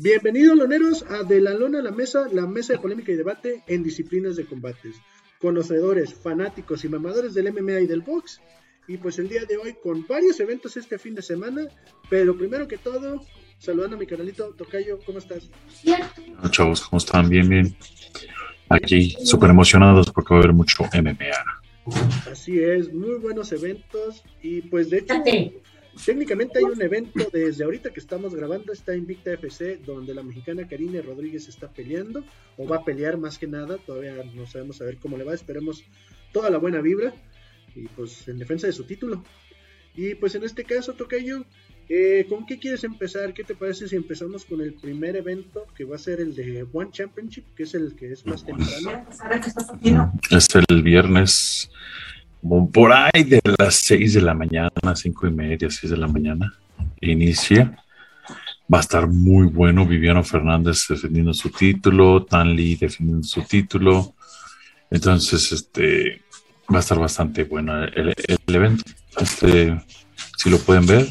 Bienvenidos, loneros, a De la Lona a la Mesa, la mesa de polémica y debate en disciplinas de combates. Conocedores, fanáticos y mamadores del MMA y del box. Y pues el día de hoy con varios eventos este fin de semana. Pero primero que todo, saludando a mi canalito Tocayo, ¿cómo estás? Hola, chavos, ¿cómo están? Bien, bien. Aquí súper emocionados porque va a haber mucho MMA. Así es, muy buenos eventos. Y pues de hecho, técnicamente hay un evento desde ahorita que estamos grabando, está Invicta FC, donde la mexicana Karine Rodríguez está peleando, o va a pelear más que nada, todavía no sabemos a ver cómo le va, esperemos toda la buena vibra, y pues en defensa de su título. Y pues en este caso, Tocayo, eh, ¿con qué quieres empezar? ¿Qué te parece si empezamos con el primer evento, que va a ser el de One Championship, que es el que es más temprano? Es el viernes como por ahí de las 6 de la mañana, cinco y media, 6 de la mañana, inicia. Va a estar muy bueno Viviano Fernández defendiendo su título, Tan Lee defendiendo su título. Entonces, este va a estar bastante bueno el, el evento. Este, si lo pueden ver,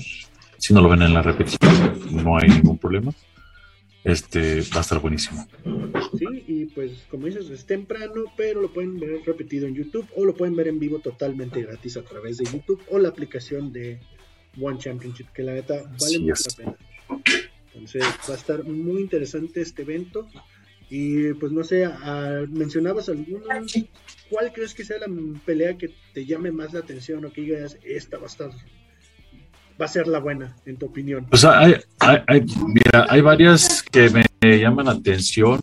si no lo ven en la repetición, no hay ningún problema este va a estar buenísimo. Sí, pues como dices, es temprano, pero lo pueden ver repetido en YouTube o lo pueden ver en vivo totalmente gratis a través de YouTube o la aplicación de One Championship, que la neta vale mucho la pena. Entonces va a estar muy interesante este evento. Y pues no sé, mencionabas alguna, ¿cuál crees que sea la pelea que te llame más la atención o que digas, esta va a estar va a ser la buena, en tu opinión? O sea, hay, hay, mira, hay varias que me llaman la atención.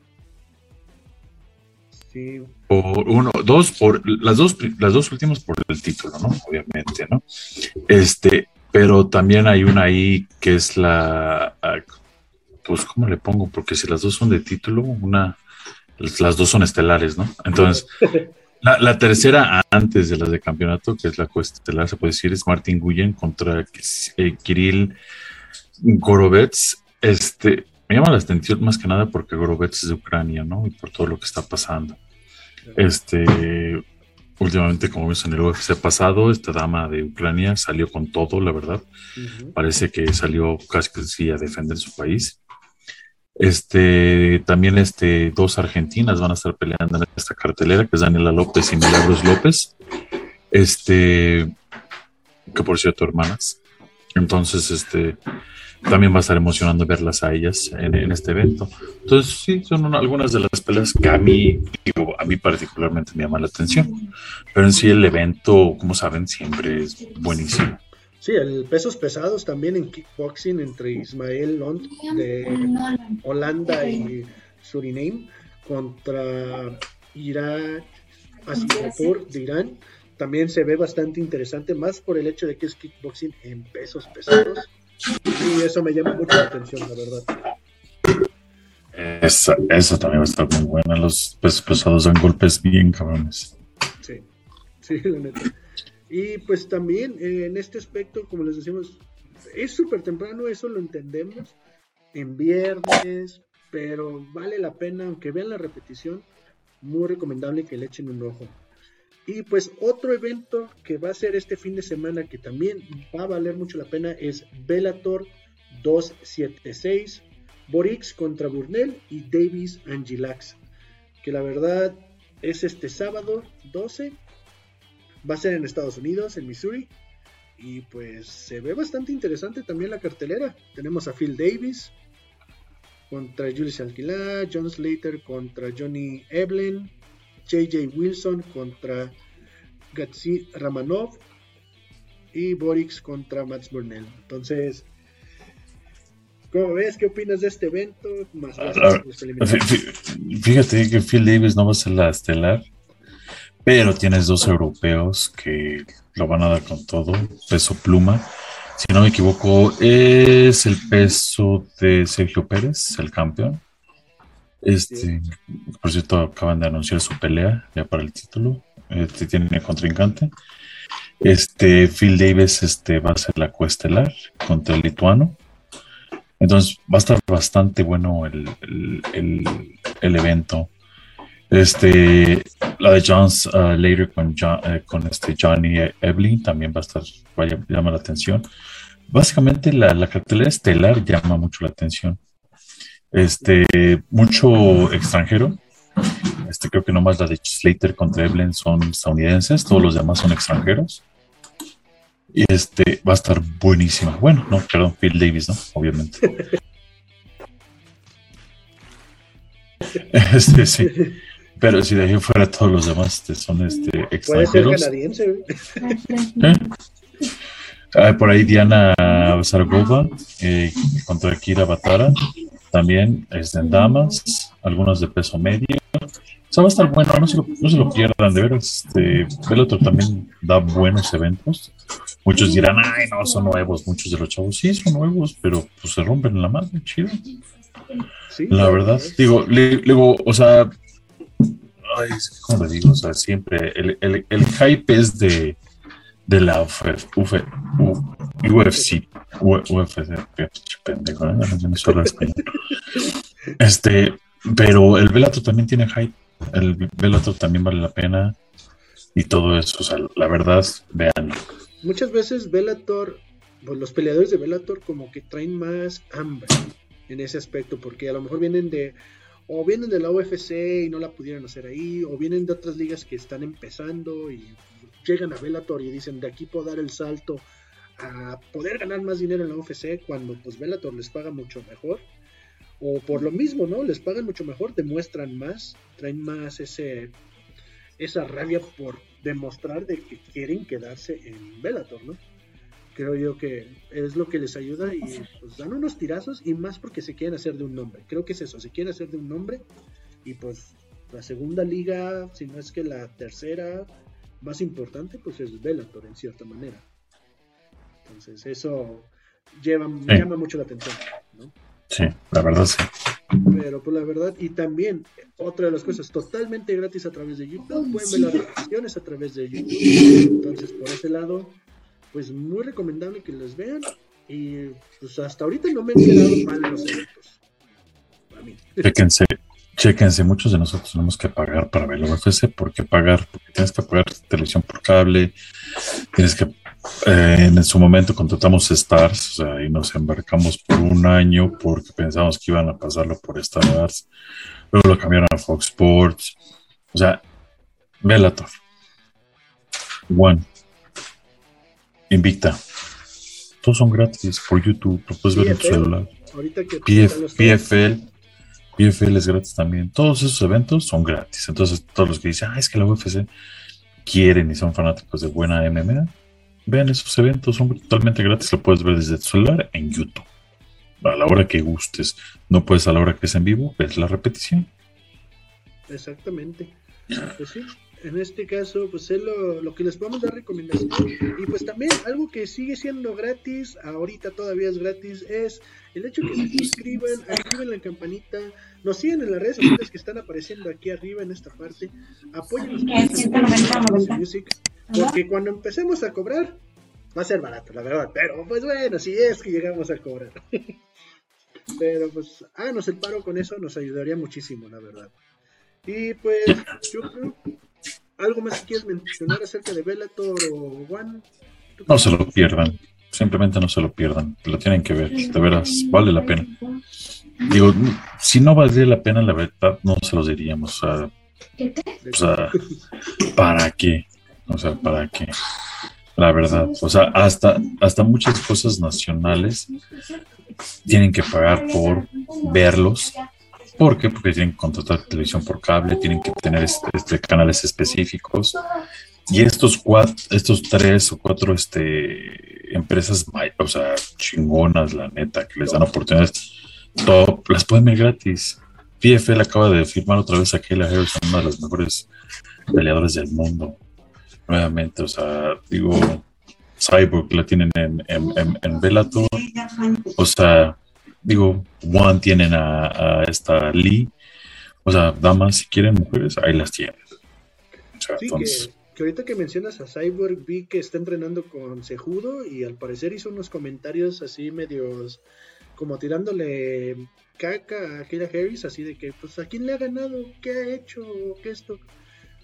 Sí. Por uno, dos, por las dos, las dos últimas por el título, ¿no? Obviamente, ¿no? Este, pero también hay una ahí que es la, pues, ¿cómo le pongo? Porque si las dos son de título, una, las dos son estelares, ¿no? Entonces, La, tercera antes de las de campeonato, que es la cuesta se puede decir, es Martin Guyen contra eh, Kirill Gorovets. Este, me llama la atención más que nada porque Gorovets es de Ucrania, ¿no? Y por todo lo que está pasando. Este, últimamente, como vimos en el UFC pasado, esta dama de Ucrania salió con todo, la verdad. Parece que salió casi a defender su país. Este, también este, dos argentinas van a estar peleando en esta cartelera, que es Daniela López y Milagros López. Este, que por cierto, hermanas. Entonces, este, también va a estar emocionando verlas a ellas en, este evento. Entonces, sí, son algunas de las peleas que a mí, a mí particularmente me llama la atención. Pero en sí el evento, como saben, siempre es buenísimo. Sí, el pesos pesados también en kickboxing entre Ismael Lond de Holanda y Suriname contra Irán Asipur de Irán. También se ve bastante interesante, más por el hecho de que es kickboxing en pesos pesados. Y eso me llama mucho la atención, la verdad. Esa, también va a estar muy buena. Los pesos pesados dan golpes bien cabrones. Sí, sí, la neta. Y pues también eh, en este aspecto, como les decimos, es súper temprano, eso lo entendemos, en viernes, pero vale la pena, aunque vean la repetición, muy recomendable que le echen un ojo. Y pues otro evento que va a ser este fin de semana que también va a valer mucho la pena es Bellator 276, Borix contra Burnell y Davis Angilax, que la verdad es este sábado 12 Va a ser en Estados Unidos, en Missouri. Y pues se ve bastante interesante también la cartelera. Tenemos a Phil Davis contra Julius Alquilar, John Slater contra Johnny Evelyn, JJ Wilson contra Gatsi Ramanov y Borix contra Max Burnell. Entonces, ¿cómo ves? ¿Qué opinas de este evento? Ah, fíjate que Phil Davis no va a ser la estelar pero tienes dos europeos que lo van a dar con todo, peso pluma. Si no me equivoco, es el peso de Sergio Pérez, el campeón. Este, por cierto, acaban de anunciar su pelea ya para el título. Este tiene contrincante. Este, Phil Davis este, va a ser la cuestelar contra el lituano. Entonces va a estar bastante bueno el, el evento. Este, la de John's uh, Later con, eh, con este Johnny Evelyn también va a estar, vaya, llama la atención. Básicamente la, la cartelera estelar llama mucho la atención. Este, mucho extranjero. Este, creo que nomás la de Slater contra Evelyn son estadounidenses, todos los demás son extranjeros. Y este va a estar buenísima. Bueno, no, perdón, Phil Davis, ¿no? Obviamente. Este, sí. Pero si de ahí fuera todos los demás este, son este, extranjeros. Ser. ¿Eh? por ahí Diana Zargova eh, contra Kira Batara. También es en damas, algunos de peso medio. O sea, va a estar bueno, no se lo, no se lo pierdan, de veras. Este, Bellator también da buenos eventos. Muchos dirán, ay, no, son nuevos. Muchos de los chavos, sí, son nuevos, pero pues se rompen en la mano, chido la verdad, digo, luego, o sea, ay, ¿cómo le digo? O sea, siempre el, el, el hype es de, de la Uf, Uf, UFC, UFC, pendejo, ¿eh? Este, pero el Velato también tiene hype, el Velato también vale la pena y todo eso, o sea, la verdad, vean. Muchas veces Velator, pues los peleadores de Velator como que traen más hambre en ese aspecto, porque a lo mejor vienen de o vienen de la UFC y no la pudieron hacer ahí, o vienen de otras ligas que están empezando y llegan a Bellator y dicen de aquí puedo dar el salto a poder ganar más dinero en la UFC cuando pues Bellator les paga mucho mejor o por lo mismo, ¿no? Les pagan mucho mejor, demuestran más, traen más ese esa rabia por demostrar de que quieren quedarse en Bellator, ¿no? creo yo que es lo que les ayuda y pues dan unos tirazos y más porque se quieren hacer de un nombre. Creo que es eso, se quieren hacer de un nombre y pues la segunda liga, si no es que la tercera más importante, pues es Bellator en cierta manera. Entonces eso lleva, llama mucho la atención, ¿no? Sí, la verdad sí. Pero pues la verdad, y también otra de las cosas totalmente gratis a través de YouTube, pueden ver las repeticiones a través de YouTube. Entonces por ese lado, pues muy recomendable que los vean. Y pues hasta ahorita no me he quedado mal en los eventos. Chéquense, chéquense, muchos de nosotros tenemos que pagar para ver la UFC, porque pagar, porque tienes que pagar televisión por cable, tienes que eh, en su momento contratamos Stars, o sea, y nos embarcamos por un año porque pensamos que iban a pasarlo por Stars, luego lo cambiaron a Fox Sports, o sea, Bellator, One, Invicta. Todos son gratis por YouTube, lo puedes ver en tu celular. PFL, PFL es gratis también. Todos esos eventos son gratis. Entonces, todos los que dicen, ah, es que la UFC quieren y son fanáticos de buena MMA, vean esos eventos, son totalmente gratis. Lo puedes ver desde tu celular en YouTube. A la hora que gustes. No puedes a la hora que es en vivo, ves la repetición. Exactamente. Pues sí, en este caso, pues es lo, que les podemos dar recomendación. Y pues también algo que sigue siendo gratis, ahorita todavía es gratis, es el hecho que se suscriban, activen la campanita, nos siguen en las redes sociales que están apareciendo aquí arriba en esta parte, apoyen porque cuando empecemos a cobrar, va a ser barato, la verdad, pero pues bueno, si es que llegamos a cobrar. pero pues háganos el paro con eso, nos ayudaría muchísimo, la verdad. Y pues yo creo ¿Algo más que quieres mencionar acerca de Bellator o One? No se lo pierdan. Simplemente no se lo pierdan. Lo tienen que ver. De veras, vale la pena. Digo, si no valdría la pena, la verdad, no se los diríamos. O sea, ¿para qué? O sea, ¿para qué? La verdad. O sea, hasta, hasta muchas cosas nacionales tienen que pagar por verlos ¿Por qué? Porque tienen que contratar televisión por cable, tienen que tener este, este, canales específicos. Y estos cuatro, estos tres o cuatro este, empresas, o sea, chingonas, la neta, que les dan oportunidades top, las pueden ver gratis. PFL acaba de firmar otra vez a Kayla Harrison, una de las mejores peleadores del mundo. Nuevamente, o sea, digo, Cyborg la tienen en, en, en Bellator. O sea, digo, One tienen a, esta Lee. O sea, damas, si quieren mujeres, ahí las tienen. sí, que, ahorita que mencionas a Cyborg, vi que está entrenando con Sejudo y al parecer hizo unos comentarios así medios como tirándole caca a aquella Harris, así de que, pues, ¿a quién le ha ganado? ¿Qué ha hecho? ¿Qué esto?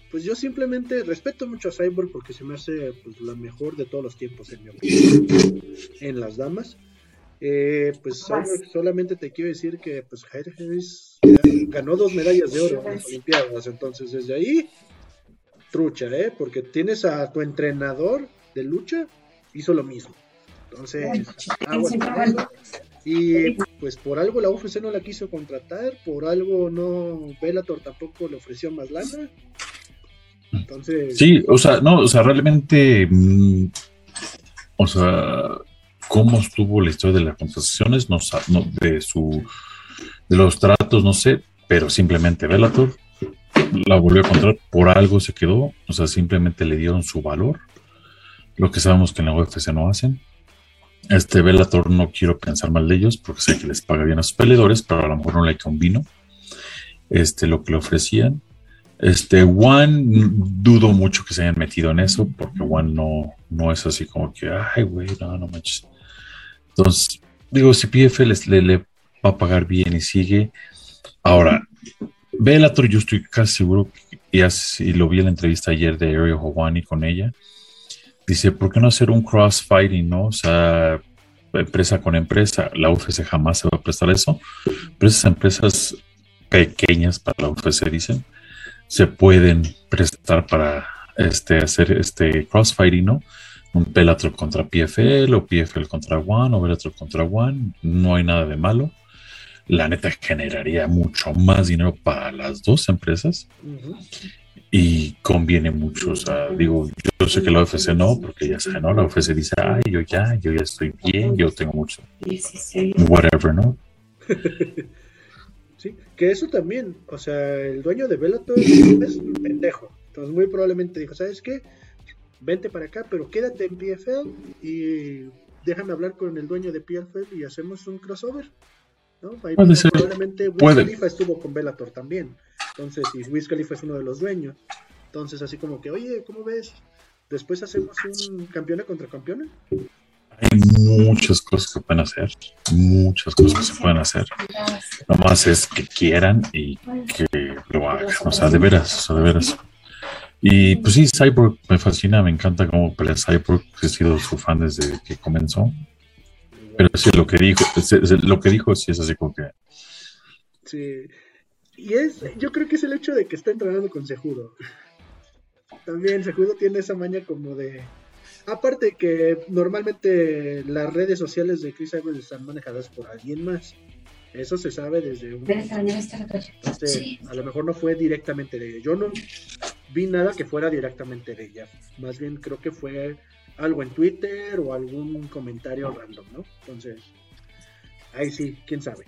Pues yo simplemente respeto mucho a Cyborg porque se me hace pues, la mejor de todos los tiempos en mi opinión en las damas. Eh, pues solamente te quiero decir que pues Harris ganó dos medallas de oro en las Olimpiadas, entonces desde ahí, trucha, ¿eh? Porque tienes a tu entrenador de lucha, hizo lo mismo. Entonces, Y pues por algo la UFC no la quiso contratar, por algo no Bellator tampoco le ofreció más lana. Entonces. Sí, o sea, no, o sea, realmente. Mm, o sea, cómo estuvo la historia de las contrataciones, no, de su de los tratos, no sé, pero simplemente Bellator la volvió a contratar, por algo se quedó, o sea, simplemente le dieron su valor, lo que sabemos que en la UFC no hacen. Este Bellator no quiero pensar mal de ellos porque sé que les paga bien a sus peleadores, pero a lo mejor no le convino este, lo que le ofrecían. Este, One, dudo mucho que se hayan metido en eso, porque One no, no es así como que, ay, güey, no, no manches. Entonces, digo, si PFL le, le, va a pagar bien y sigue. Ahora, Bellator, yo estoy casi seguro, y, y lo vi en la entrevista ayer de Ariel Hawani con ella, dice, ¿por qué no hacer un crossfighting, no? O sea, empresa con empresa, la UFC jamás se va a prestar eso, pero esas empresas pequeñas para la UFC dicen, se pueden prestar para este, hacer este crossfighting, ¿no? Un Bellator contra PFL o PFL contra One o Bellator contra One, no hay nada de malo. La neta generaría mucho más dinero para las dos empresas y conviene mucho. O sea, digo, yo sé que la UFC no, porque ya sabe, ¿no? La UFC dice, ay, yo ya, yo ya estoy bien, yo tengo mucho. Whatever, ¿no? Sí, que eso también, o sea, el dueño de Bellator es un pendejo. Entonces muy probablemente dijo, ¿sabes qué? Vente para acá, pero quédate en PFL y déjame hablar con el dueño de PFL y hacemos un crossover. ¿no? Ahí Puede ser. Probablemente Wiz Khalifa estuvo con Bellator también. Entonces, y Wiz Khalifa es uno de los dueños. Entonces, así como que, oye, ¿cómo ves? Después hacemos un campeona contra campeona. Hay muchas cosas que pueden hacer, muchas cosas que se pueden hacer. Nomás es que quieran y que lo hagan. O sea, de veras, o sea, de veras. Y pues sí, Cyborg me fascina, me encanta cómo pelea Cyborg. He sido su fan desde que comenzó. Pero sí, lo que dijo, lo que dijo sí es así como que. Sí. Y es, yo creo que es el hecho de que está entrenando con Sejudo. También Sejudo tiene esa maña como de Aparte que normalmente las redes sociales de Chris Evans están manejadas por alguien más. Eso se sabe desde un... Entonces, a lo mejor no fue directamente de. Yo no vi nada que fuera directamente de ella. Más bien creo que fue algo en Twitter o algún comentario random, ¿no? Entonces, ahí sí, quién sabe.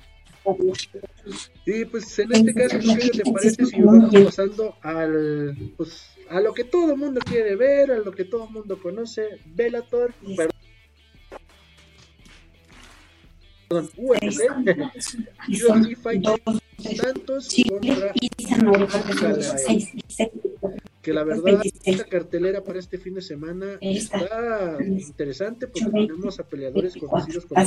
Y pues en este caso, ¿qué te parece si vamos pasando al, pues, a lo que todo el mundo quiere ver, a lo que todo el mundo conoce, Bellator, perdón, UFC, UFC Fighting Santos contra que la verdad esta cartelera para este fin de semana está. interesante porque tenemos a peleadores conocidos como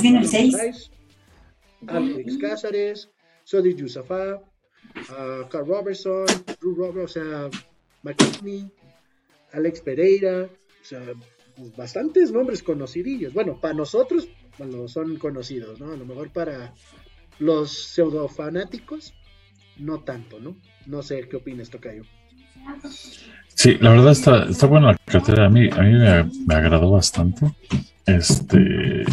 Alex Cázares, Sodi Yusafa, Carl Robertson, Drew Roberts, o sea, McKinney, Alex Pereira, o sea, pues, bastantes nombres conocidillos. Bueno, para nosotros, bueno, son conocidos, ¿no? A lo mejor para los pseudo fanáticos, no tanto, ¿no? No sé qué opinas, Tocayo. Sí, la verdad está, está buena la cartera. A mí, a mí me, me agradó bastante. Este,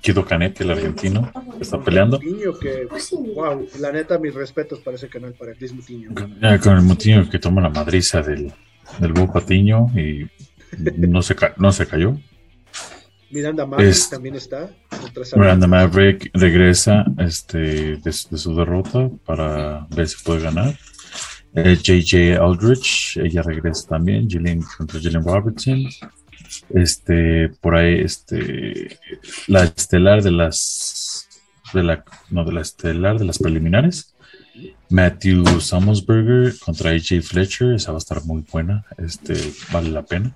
Kido Canete, el argentino, está peleando. que, wow, la neta, mis respetos para ese canal, para Chris Mutiño. Con, el Mutiño que toma la madriza del, del Bo Patiño y no se, no se cayó. Miranda Maverick también está. Miranda Maverick regresa este, de, su derrota para ver si puede ganar. JJ eh, Aldrich, ella regresa también. Jillian contra Jillian Robertson este, por ahí, este, la estelar de las, de la, no, de la estelar de las preliminares, Matthew Samusberger contra AJ Fletcher, esa va a estar muy buena, este, vale la pena.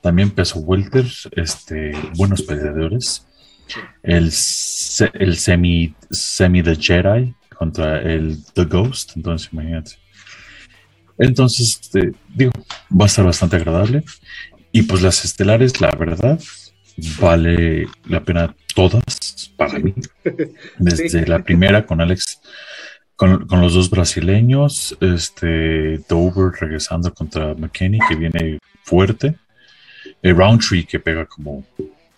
También peso welter, este, buenos peleadores. El, el semi, semi the Jedi contra el The Ghost, entonces imagínate. Entonces, este, digo, va a estar bastante agradable. Y pues las estelares, la verdad, vale la pena todas para mí. Desde la primera con Alex, con, los dos brasileños, este Dover regresando contra McKinney, que viene fuerte. El Roundtree que pega como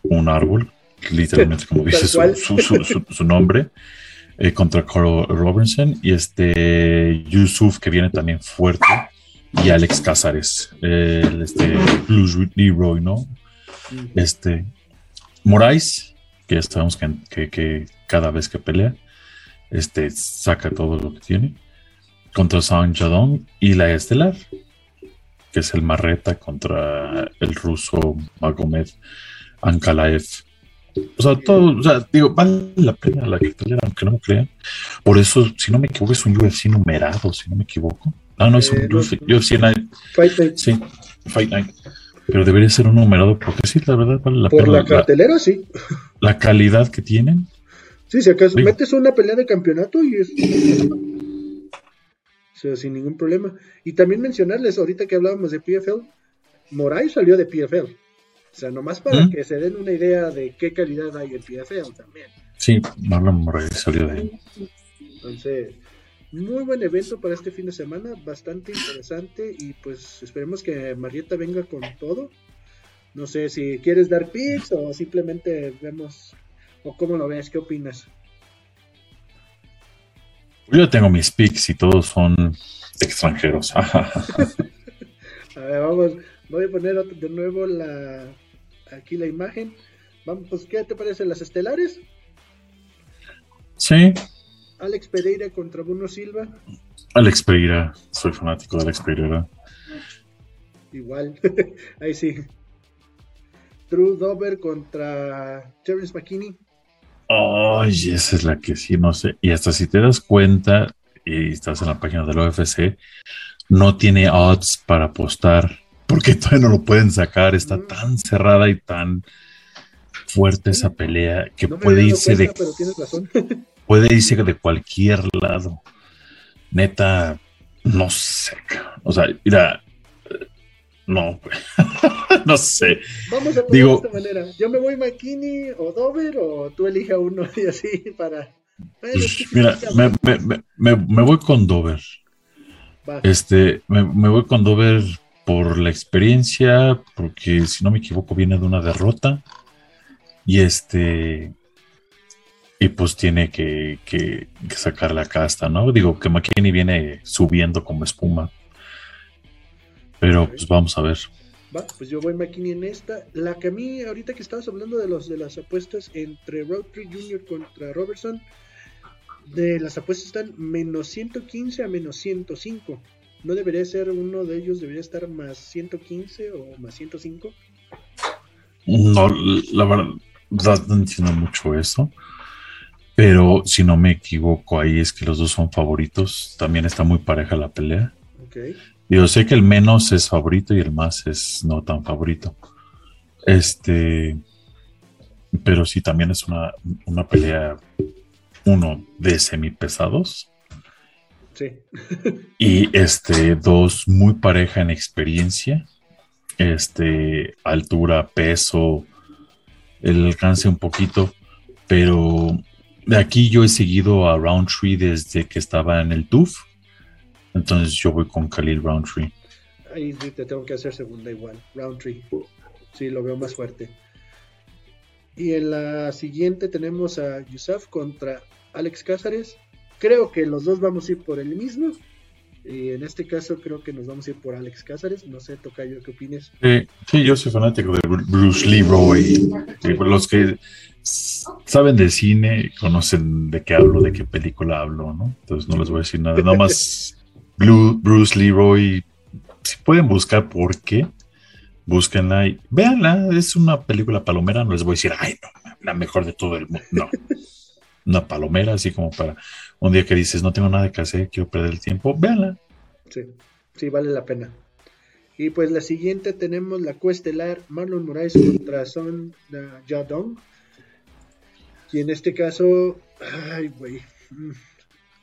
un árbol, literalmente como dice su, nombre. Eh, contra Carl Robinson y este Yusuf que viene también fuerte y Alex Cázares, el este Blues Leroy, ¿no? Este Moraes, que ya sabemos que, cada vez que pelea, este saca todo lo que tiene, contra San Jadon y la Estelar, que es el Marreta contra el ruso Magomed Ankalaev. O sea, todo, o sea, digo, vale la pena la cartelera, aunque no me crean. Por eso, si no me equivoco, es un UFC numerado, si no me equivoco. Ah, no, es un eh, UFC, Night. Fight Night. Sí, Fight Night. Pero debería ser un numerado porque sí, la verdad vale la Por la cartelera, sí. La calidad que tienen. Sí, si acaso metes una pelea de campeonato y es. Sea, sin ningún problema. Y también mencionarles, ahorita que hablábamos de PFL, Moray salió de PFL. O sea, nomás para que se den una idea de qué calidad hay en PFL también. Sí, Marlon Moray salió de ahí. Entonces, muy buen evento para este fin de semana, bastante interesante y pues esperemos que Marieta venga con todo. No sé si quieres dar picks o simplemente vemos o cómo lo ves, qué opinas. Yo tengo mis picks y todos son extranjeros. a ver, vamos, voy a poner de nuevo la aquí la imagen. Vamos, pues, ¿qué te parecen las estelares? Sí. Alex Pereira contra Bruno Silva. Alex Pereira, soy fanático de Alex Pereira. Igual, ahí sí. Drew Dover contra Terence McKinney. Ay, esa es la que sí, no sé. Y hasta si te das cuenta y estás en la página del UFC, no tiene odds para apostar porque todavía no lo pueden sacar. Está tan cerrada y tan fuerte esa pelea que puede irse de. puede irse de cualquier lado. Neta, no sé. O sea, mira, no, no sé. Vamos a poner de esta manera. Yo me voy McKinney o Dover o tú elija uno y así para. Pues, mira, me, voy con Dover. Este, me, voy con Dover por la experiencia, porque si no me equivoco viene de una derrota. Y este, y pues tiene que, sacar la casta, ¿no? Digo que McKinney viene subiendo como espuma. Pero pues vamos a ver. Va, pues yo voy McKinney en esta. La que a mí, ahorita que estabas hablando de los de las apuestas entre Roundtree Jr. contra Robertson, de las apuestas están menos 115 a menos 105. ¿No debería ser uno de ellos, debería estar más 115 o más 105? No, la verdad no entiendo mucho eso. Pero si no me equivoco, ahí es que los dos son favoritos. También está muy pareja la pelea. Yo sé que el menos es favorito y el más es no tan favorito. Este, pero sí también es una, una pelea, uno, de semipesados. Sí. y este, dos, muy pareja en experiencia. Este, altura, peso, el alcance un poquito, pero de aquí yo he seguido a Roundtree desde que estaba en el TUF. Entonces yo voy con Khalil Roundtree. Ahí te tengo que hacer segunda igual. Roundtree. Sí, lo veo más fuerte. Y en la siguiente tenemos a Yusuf contra Alex Cázares. Creo que los dos vamos a ir por el mismo. Y en este caso creo que nos vamos a ir por Alex Cázares. No sé, Tocayo, ¿qué opinas? sí, yo soy fanático de Bruce Lee Roy. los que saben de cine, conocen de qué hablo, de qué película hablo, ¿no? Entonces no les voy a decir nada. Nada más Bruce Leroy, si pueden buscar por qué, búsquenla y véanla. Es una película palomera, no les voy a decir, ay, no, la mejor de todo el mundo. No. Una palomera, así como para un día que dices, no tengo nada que hacer, quiero perder el tiempo, véanla. Sí, sí, vale la pena. Y pues la siguiente tenemos la cuestelar Marlon Moraes contra Son Jadong. Y en este caso, ay, güey. Mm,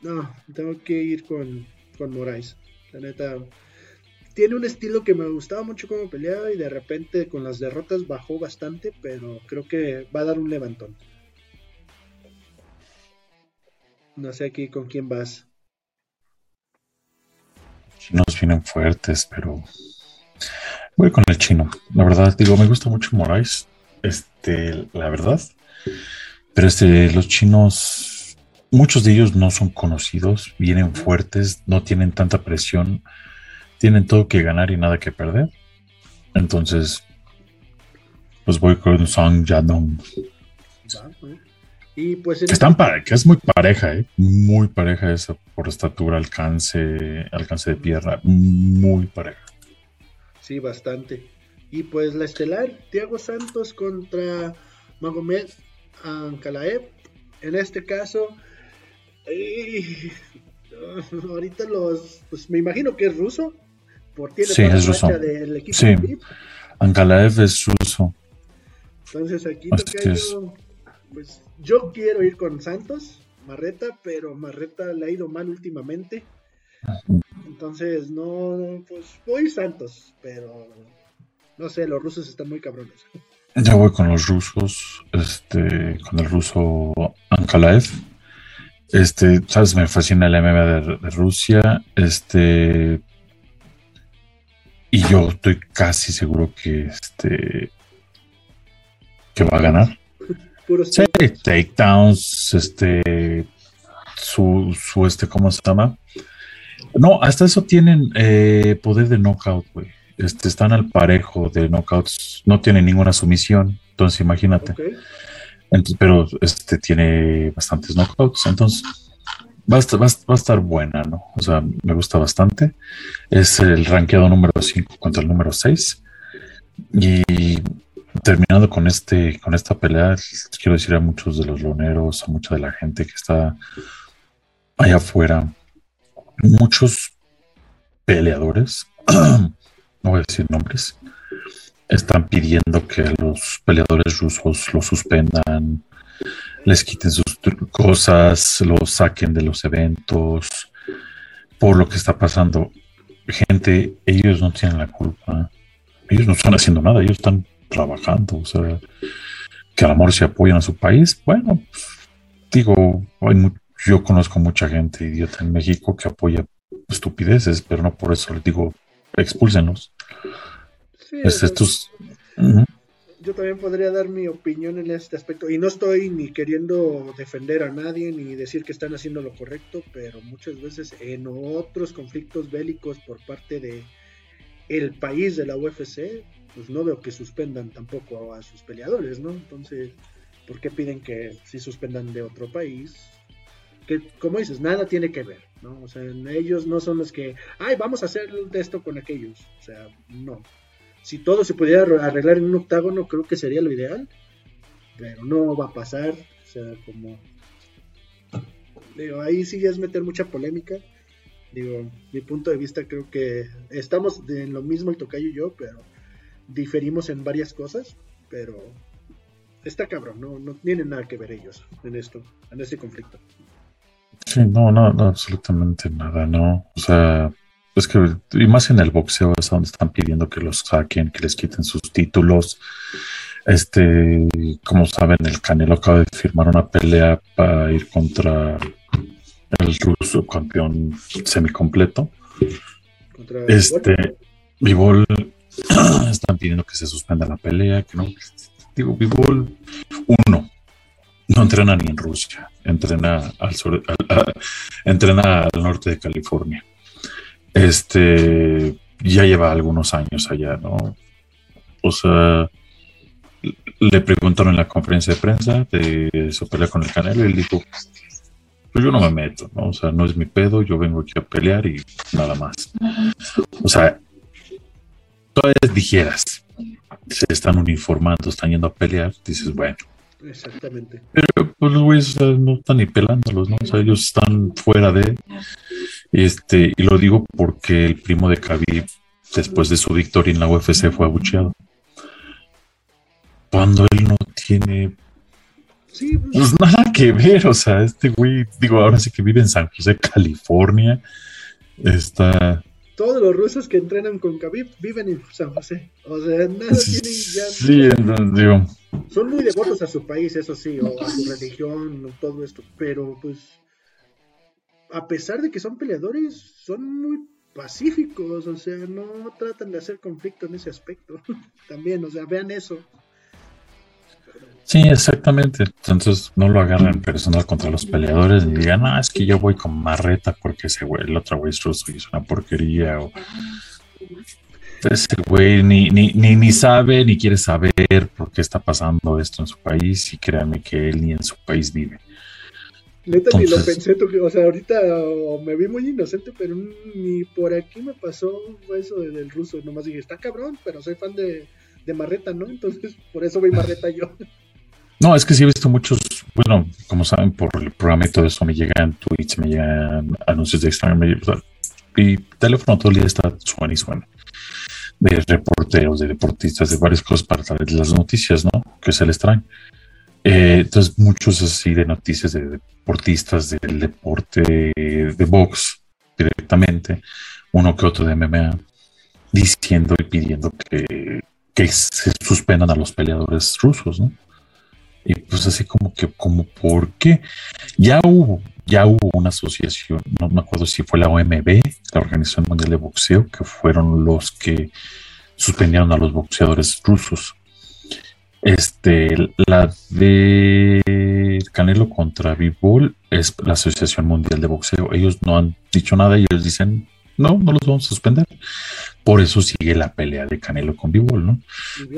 no, tengo que ir con, con Moraes. La neta, tiene un estilo que me gustaba mucho como peleaba y de repente con las derrotas bajó bastante, pero creo que va a dar un levantón. No sé aquí con quién vas. Chinos vienen fuertes, pero voy con el chino. La verdad, digo, me gusta mucho Moraes. Este, la verdad. Pero este, los chinos, muchos de ellos no son conocidos, vienen fuertes, no tienen tanta presión tienen todo que ganar y nada que perder. Entonces, pues voy con Song Yadong. Y pues Están para, que es muy pareja, ¿eh? muy pareja esa por estatura, alcance, alcance de pierna, muy pareja. Sí, bastante. Y pues la estelar, Thiago Santos contra Magomed Ankalaev. En este caso, ahorita los, pues me imagino que es ruso, sí, es ruso. sí, Ankalaev es ruso. Entonces aquí yo, pues, yo quiero ir con Santos, Marreta, pero Marreta le ha ido mal últimamente. Entonces, no, pues voy Santos, pero no sé, los rusos están muy cabrones. Ya voy con los rusos, este, con el ruso Ankalaev. Este, sabes, me fascina el MMA de Rusia. Este, y yo estoy casi seguro que este que va a ganar. sí, takedowns, este su, su este, ¿cómo se llama? No, hasta eso tienen eh, poder de knockout, güey. Este, están al parejo de knockouts, no tienen ninguna sumisión, entonces imagínate. Pero este tiene bastantes knockouts, entonces Va a, estar, buena, ¿no? O sea, me gusta bastante. Es el rankeado número 5 contra el número 6. Y terminando con este, con esta pelea, quiero decir a muchos de los loneros, a mucha de la gente que está allá afuera, muchos peleadores, no voy a decir nombres, están pidiendo que los peleadores rusos lo suspendan, les quiten sus cosas, los saquen de los eventos, por lo que está pasando. Gente, ellos no tienen la culpa. Ellos no están haciendo nada, ellos están trabajando. O sea, que al amor se apoyan a su país. Bueno, digo, yo conozco mucha gente idiota en México que apoya estupideces, pero no por eso les digo, expúlsenos. estos, yo también podría dar mi opinión en este aspecto. Y no estoy ni queriendo defender a nadie ni decir que están haciendo lo correcto, pero muchas veces en otros conflictos bélicos por parte de el país de la UFC, pues no veo que suspendan tampoco a sus peleadores, ¿no? Entonces, ¿por qué piden que si suspendan de otro país? Que, como dices, nada tiene que ver, ¿no? O sea, ellos no son los que, ay, vamos a hacer esto con aquellos. O sea, no si todo se pudiera arreglar en un octágono, creo que sería lo ideal. Pero no va a pasar. O sea, como. Digo, ahí sí es meter mucha polémica. Digo, mi punto de vista creo que estamos en lo mismo el tocayo y yo, pero diferimos en varias cosas. Pero está cabrón, no, no tienen nada que ver ellos en esto, en este conflicto. Sí, no, no, no, absolutamente nada, ¿no? O sea, es que, y más en el boxeo es donde están pidiendo que los saquen, que les quiten sus títulos. Este, como saben, el Canelo acaba de firmar una pelea para ir contra el ruso campeón semicompleto. Contra este, Vivol están pidiendo que se suspenda la pelea, que no. Digo, Vivol, uno, no entrena ni en Rusia, entrena al sur, entrena al norte de California este ya lleva algunos años allá, ¿no? O sea, le preguntaron en la conferencia de prensa de su pelea con el Canelo y él dijo, pues yo no me meto, ¿no? O sea, no es mi pedo, yo vengo aquí a pelear y nada más. O sea, todavía dijeras, se están uniformando, están yendo a pelear, dices, bueno. Exactamente. Pero pues los güeyes no están ni pelándolos, ¿no? O sea, ellos están fuera de... Este, y lo digo porque el primo de Khabib, después de su victoria en la UFC, fue abucheado. Cuando él no tiene pues, pues nada que ver, o sea, este güey, digo, ahora sí que vive en San José, California, está... todos los rusos que entrenan con Khabib viven en San José. O sea, nada tienen ya. Sí, digo. Son muy devotos a su país, eso sí, o a su religión, o todo esto. Pero pues, a pesar de que son peleadores, son muy pacíficos, o sea, no tratan de hacer conflicto en ese aspecto. También, o sea, vean eso. Sí, exactamente. Entonces no lo agarren personal contra los peleadores ni digan, ah, es que yo voy con marreta porque ese güey, el otro güey es ruso y es una porquería. O ese güey ni, ni, ni, ni, sabe ni quiere saber por qué está pasando esto en su país y créanme que él ni en su país vive. Neta ni lo pensé, o sea, ahorita me vi muy inocente, pero ni por aquí me pasó eso del ruso. Nomás dije, está cabrón, pero soy fan de, de Marreta, ¿no? Entonces, por eso voy Marreta yo. No, es que sí he visto muchos, bueno, como saben, por el programa y todo eso me llegan tweets, me llegan anuncios de extraño, y teléfono todo el día está suena y suena. De reporteros, de deportistas, de varias cosas para traer las noticias, ¿no? Que se les traen. Eh, entonces, muchos así de noticias de deportistas del deporte de box directamente, uno que otro de MMA, diciendo y pidiendo que, que se suspendan a los peleadores rusos, ¿no? Y pues así como que, como, ¿por qué? Ya hubo, ya hubo una asociación, no me acuerdo si fue la OMB, la Organización Mundial de Boxeo, que fueron los que suspendieron a los boxeadores rusos. Este, la de Canelo contra Bivol es la Asociación Mundial de Boxeo. Ellos no han dicho nada, ellos dicen, no, no los vamos a suspender. Por eso sigue la pelea de Canelo con Bivol, ¿no?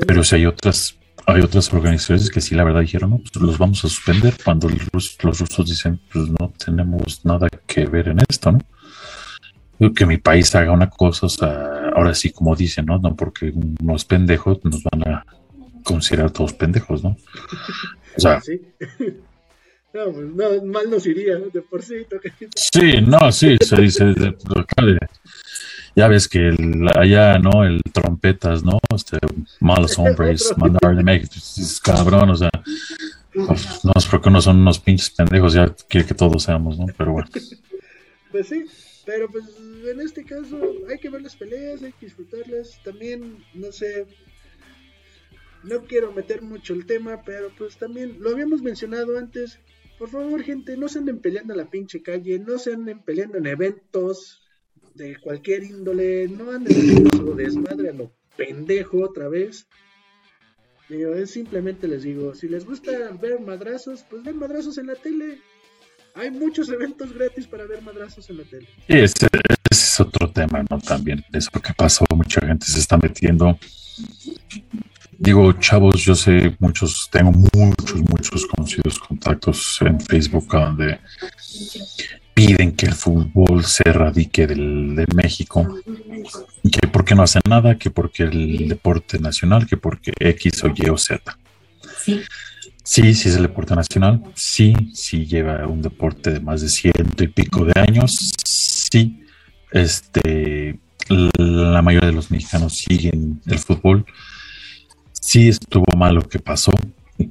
Pero si hay otras hay otras organizaciones que sí, la verdad, dijeron, no, pues los vamos a suspender cuando los, rusos dicen, pues no tenemos nada que ver en esto, ¿no? Que mi país haga una cosa, o sea, ahora sí, como dicen, ¿no? No porque uno es pendejo, nos van a considerar todos pendejos, ¿no? O sea. Sí. No, pues no, mal nos iría, de por sí. Sí, no, sí, se dice de, de, ya ves que el, allá, ¿no? El trompetas, ¿no? Este, malos hombres, mandar de México, cabrón, o sea, pues, no es porque no son unos pinches pendejos, ya quiere que todos seamos, ¿no? Pero bueno. Pues sí, pero pues en este caso hay que ver las peleas, hay que disfrutarlas. También, no sé, no quiero meter mucho el tema, pero pues también lo habíamos mencionado antes. Por favor, gente, no se anden peleando en la pinche calle, no se anden peleando en eventos, de cualquier índole, no anden haciendo desmadre a lo pendejo otra vez. Digo, simplemente les digo, si les gusta ver madrazos, pues ven madrazos en la tele. Hay muchos eventos gratis para ver madrazos en la tele. Sí, ese, es otro tema, ¿no? También, eso que pasó, mucha gente se está metiendo. Digo, chavos, yo sé, muchos, tengo muchos, muchos conocidos contactos en Facebook donde piden que el fútbol se erradique del, de México, que porque no hacen nada, que porque el deporte nacional, que porque X o Y o Z. Sí. Sí, sí es el deporte nacional, sí, sí lleva un deporte de más de ciento y pico de años, sí, este, la mayoría de los mexicanos siguen el fútbol, sí estuvo mal lo que pasó,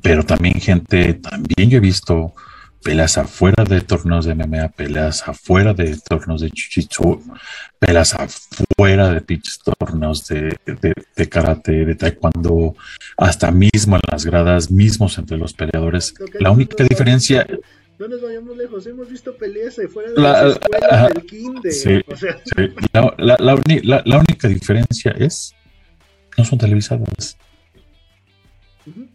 pero también gente, también yo he visto peleas afuera de torneos de MMA, peleas afuera de torneos de Jiu-Jitsu, peleas afuera de pinches torneos de, de, karate, de taekwondo, hasta mismo en las gradas, mismos entre los peleadores. La única diferencia... No nos vayamos lejos, hemos visto peleas afuera de la, las escuelas del kinder. Sí, sí. La, la, la, única diferencia es, no son televisadas.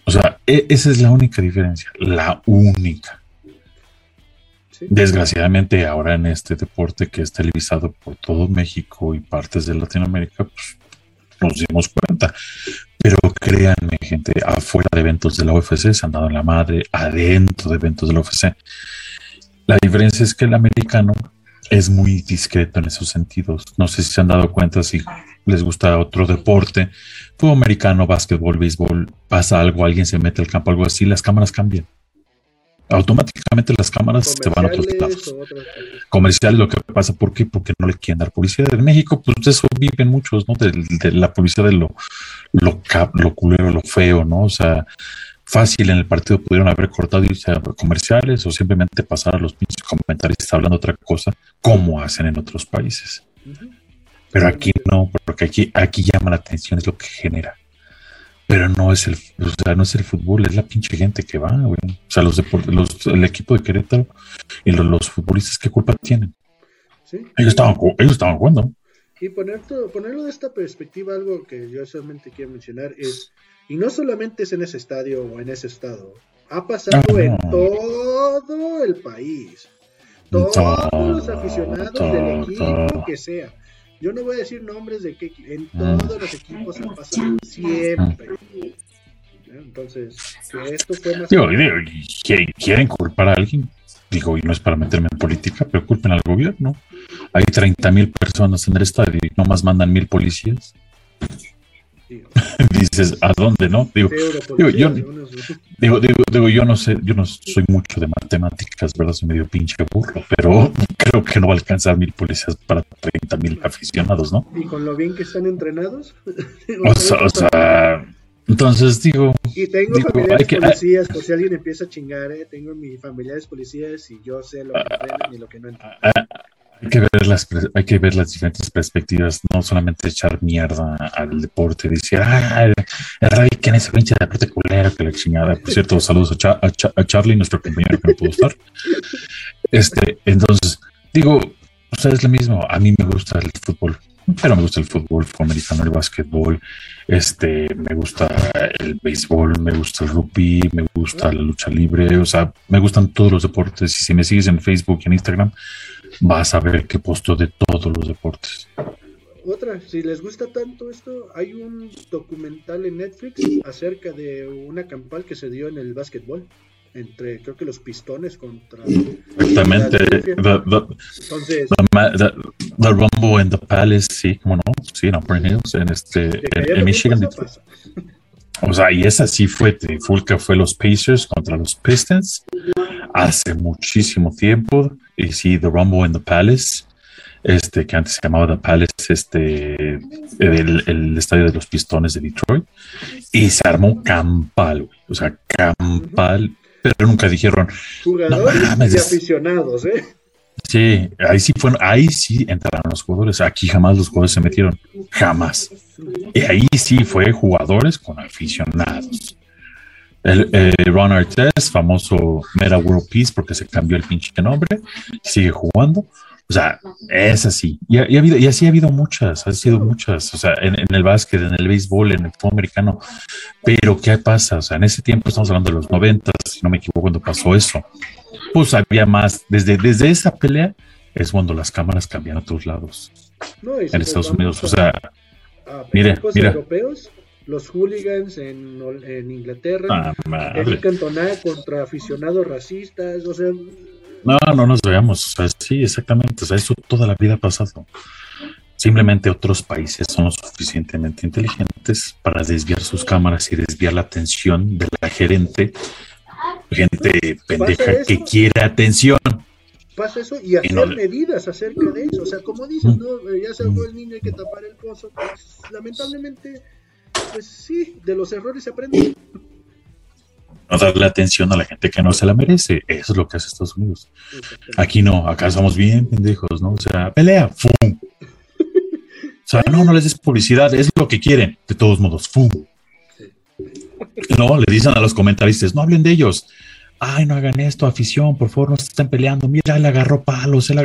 O sea, e, esa es la única diferencia, la única. Desgraciadamente ahora en este deporte que es televisado por todo México y partes de Latinoamérica, pues nos dimos cuenta. Pero créanme, gente, afuera de eventos de la UFC se han dado en la madre, adentro de eventos de la UFC. La diferencia es que el americano es muy discreto en esos sentidos. No sé si se han dado cuenta si les gusta otro deporte, fútbol americano, básquetbol, béisbol, pasa algo, alguien se mete al campo, algo así, las cámaras cambian automáticamente las cámaras se van a otros lados. Comercial, lo que pasa, ¿por qué? Porque no le quieren dar publicidad. En México, pues eso viven muchos, ¿no? De, la publicidad de lo, lo, lo culero, lo feo, ¿no? O sea, fácil en el partido pudieron haber cortado y comerciales o simplemente pasar a los pinches comentarios hablando otra cosa, como hacen en otros países. Pero aquí no, porque aquí, aquí llama la atención, es lo que genera. Pero no es el, o sea, no es el fútbol, es la pinche gente que va, güey. O sea, los, los el equipo de Querétaro y los, futbolistas, ¿qué culpa tienen? Ellos, estaban, ellos estaban jugando. Y poner ponerlo de esta perspectiva, algo que yo solamente quiero mencionar es, y no solamente es en ese estadio o en ese estado, ha pasado ah, en todo el país. Todos los aficionados del equipo que sea. Yo no voy a decir nombres de qué en mm. todos los equipos ha pasado siempre. Entonces, que esto fue más. Digo, ¿quieren culpar a alguien? Digo, y no es para meterme en política, pero culpen al gobierno. Hay 30 mil personas en el estadio y nomás mandan mil policías. Dices, ¿a dónde, no? Digo, digo, yo, digo, digo, yo no sé, yo no soy mucho de matemáticas, ¿verdad? Soy medio pinche burro, pero creo que no va a alcanzar mil policías para 30 mil aficionados, ¿no? Y con lo bien que están entrenados. o, sea, entonces digo. Y tengo familiares policías, por si alguien empieza a chingar, ¿eh? Tengo mis familiares policías y yo sé lo que entienden y lo que no entienden. Hay que, ver las, hay que ver las diferentes perspectivas, no solamente echar mierda al deporte, decir, ah, el Ravi que en ese pinche deporte culero que la chingada. Por cierto, saludos a, a, Charlie, nuestro compañero que no pudo estar. Este, entonces, digo, o sea, es lo mismo. A mí me gusta el fútbol, pero me gusta el fútbol, el fútbol americano, el básquetbol, este, me gusta el béisbol, me gusta el rugby, me gusta la lucha libre, o sea, me gustan todos los deportes. Si me sigues en Facebook y en Instagram, vas a ver que posto de todos los deportes. Otra, si les gusta tanto esto, hay un documental en Netflix acerca de una campal que se dio en el básquetbol entre creo que los pistones contra exactamente. The, entonces the, the, Rumble in the Palace sí como no sí en Upper Hills en este en, Michigan o sea y esa sí fue Fulca fue los Pacers contra los Pistons hace muchísimo tiempo. Y sí, The Rumble in the Palace, este, que antes se llamaba The Palace, este, el, el estadio de los Pistones de Detroit, y se armó campal, o sea, campal, pero nunca dijeron, jugadores y aficionados, ¿eh? Sí, ahí sí fueron, ahí sí entraron los jugadores. Aquí jamás los jugadores se metieron, jamás. Y ahí sí fue jugadores con aficionados. El, eh, Ron Artest, famoso Meta World Peace, porque se cambió el pinche nombre, sigue jugando. O sea, es así. Y, ha, habido, y así ha habido muchas, ha sido muchas. O sea, en, el básquet, en el béisbol, en el fútbol americano. Pero, ¿qué pasa? O sea, en ese tiempo, estamos hablando de los 90, si no me equivoco, cuando pasó eso. Pues había más. Desde, desde esa pelea es cuando las cámaras cambian a todos lados. en Estados Unidos. O sea, mira. Europeos, los hooligans en, en Inglaterra, ah, el Cantona contra aficionados racistas, o sea... No, no nos veamos, o sea, sí, exactamente, o sea, eso toda la vida ha pasado. Simplemente otros países son lo suficientemente inteligentes para desviar sus cámaras y desviar la atención de la gerente, gente pendeja que quiere atención. Pasa eso y hacer medidas acerca de eso. O sea, como dices, ¿no? ya se fue el niño, hay que tapar el pozo. Pues, lamentablemente pues sí, de los errores se aprende. No darle atención a la gente que no se la merece. Eso es lo que hace Estados Unidos. Aquí no, acá somos bien pendejos, ¿no? O sea, pelea, ¡fum! O sea, no, no les des publicidad, es lo que quieren. De todos modos, ¡fum! No, le dicen a los comentaristas, no hablen de ellos. Ay, no hagan esto, afición, por favor, no se están peleando. Mira, le agarró palos. La...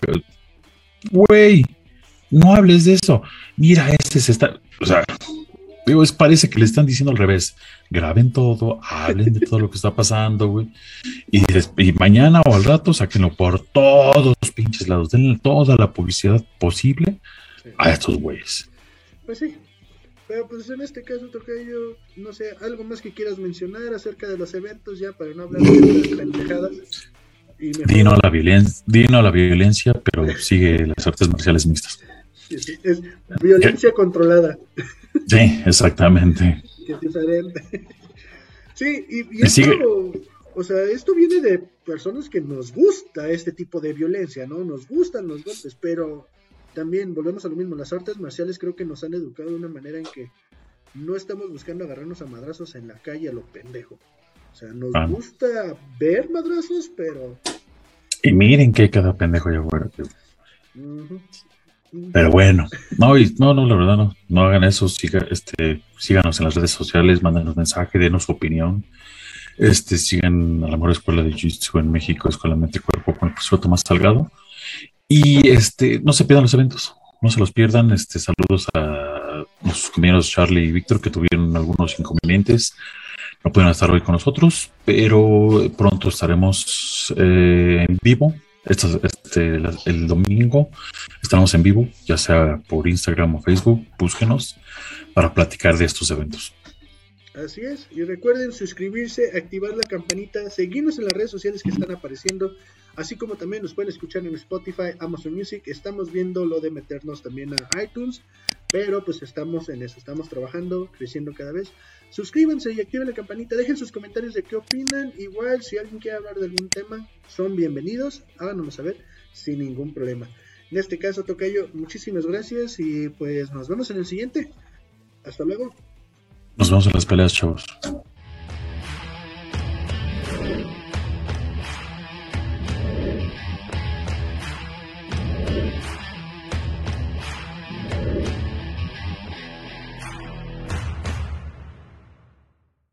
Güey, no hables de eso. Mira, este se está. O sea, Digo, es, parece que le están diciendo al revés. Graben todo, hablen de todo lo que está pasando, güey. Y, mañana o al rato sáquenlo por todos los pinches lados. Denle toda la publicidad posible a estos güeyes. Pues sí. Pero pues en este caso, yo no sé, algo más que quieras mencionar acerca de los eventos ya para no hablar de pendejadas. Dino la violencia, dino la violencia, pero sigue las artes marciales mixtas. es violencia controlada. Sí, exactamente. Sí, y, esto, o sea, esto viene de personas que nos gusta este tipo de violencia, ¿no? Nos gustan los golpes, pero también volvemos a lo mismo, las artes marciales creo que nos han educado de una manera en que no estamos buscando agarrarnos a madrazos en la calle a lo pendejo. O sea, nos ah. gusta ver madrazos, pero... Y miren que cada pendejo ya fuera. Pero bueno, no, no, no, la verdad no, no hagan eso, siga, este, síganos en las redes sociales, mándenos mensaje, denos su opinión. Este, sigan a la mejor escuela de Jiu-Jitsu en México, Escuela Mente Cuerpo con el profesor Tomás Salgado. Y este, no se pierdan los eventos, no se los pierdan. Este, saludos a nuestros compañeros Charlie y Víctor que tuvieron algunos inconvenientes. No pueden estar hoy con nosotros, pero pronto estaremos eh, en vivo este, el domingo estamos en vivo, ya sea por Instagram o Facebook, búsquenos para platicar de estos eventos. Así es, y recuerden suscribirse, activar la campanita, seguirnos en las redes sociales que están apareciendo, así como también nos pueden escuchar en Spotify, Amazon Music, estamos viendo lo de meternos también a iTunes, pero pues estamos en eso, estamos trabajando, creciendo cada vez. Suscríbanse y activen la campanita, dejen sus comentarios de qué opinan, igual si alguien quiere hablar de algún tema, son bienvenidos, háganoslo saber sin ningún problema. En este caso, Tocayo, muchísimas gracias y pues nos vemos en el siguiente. Hasta luego. Nos vemos en las peleas, chavos.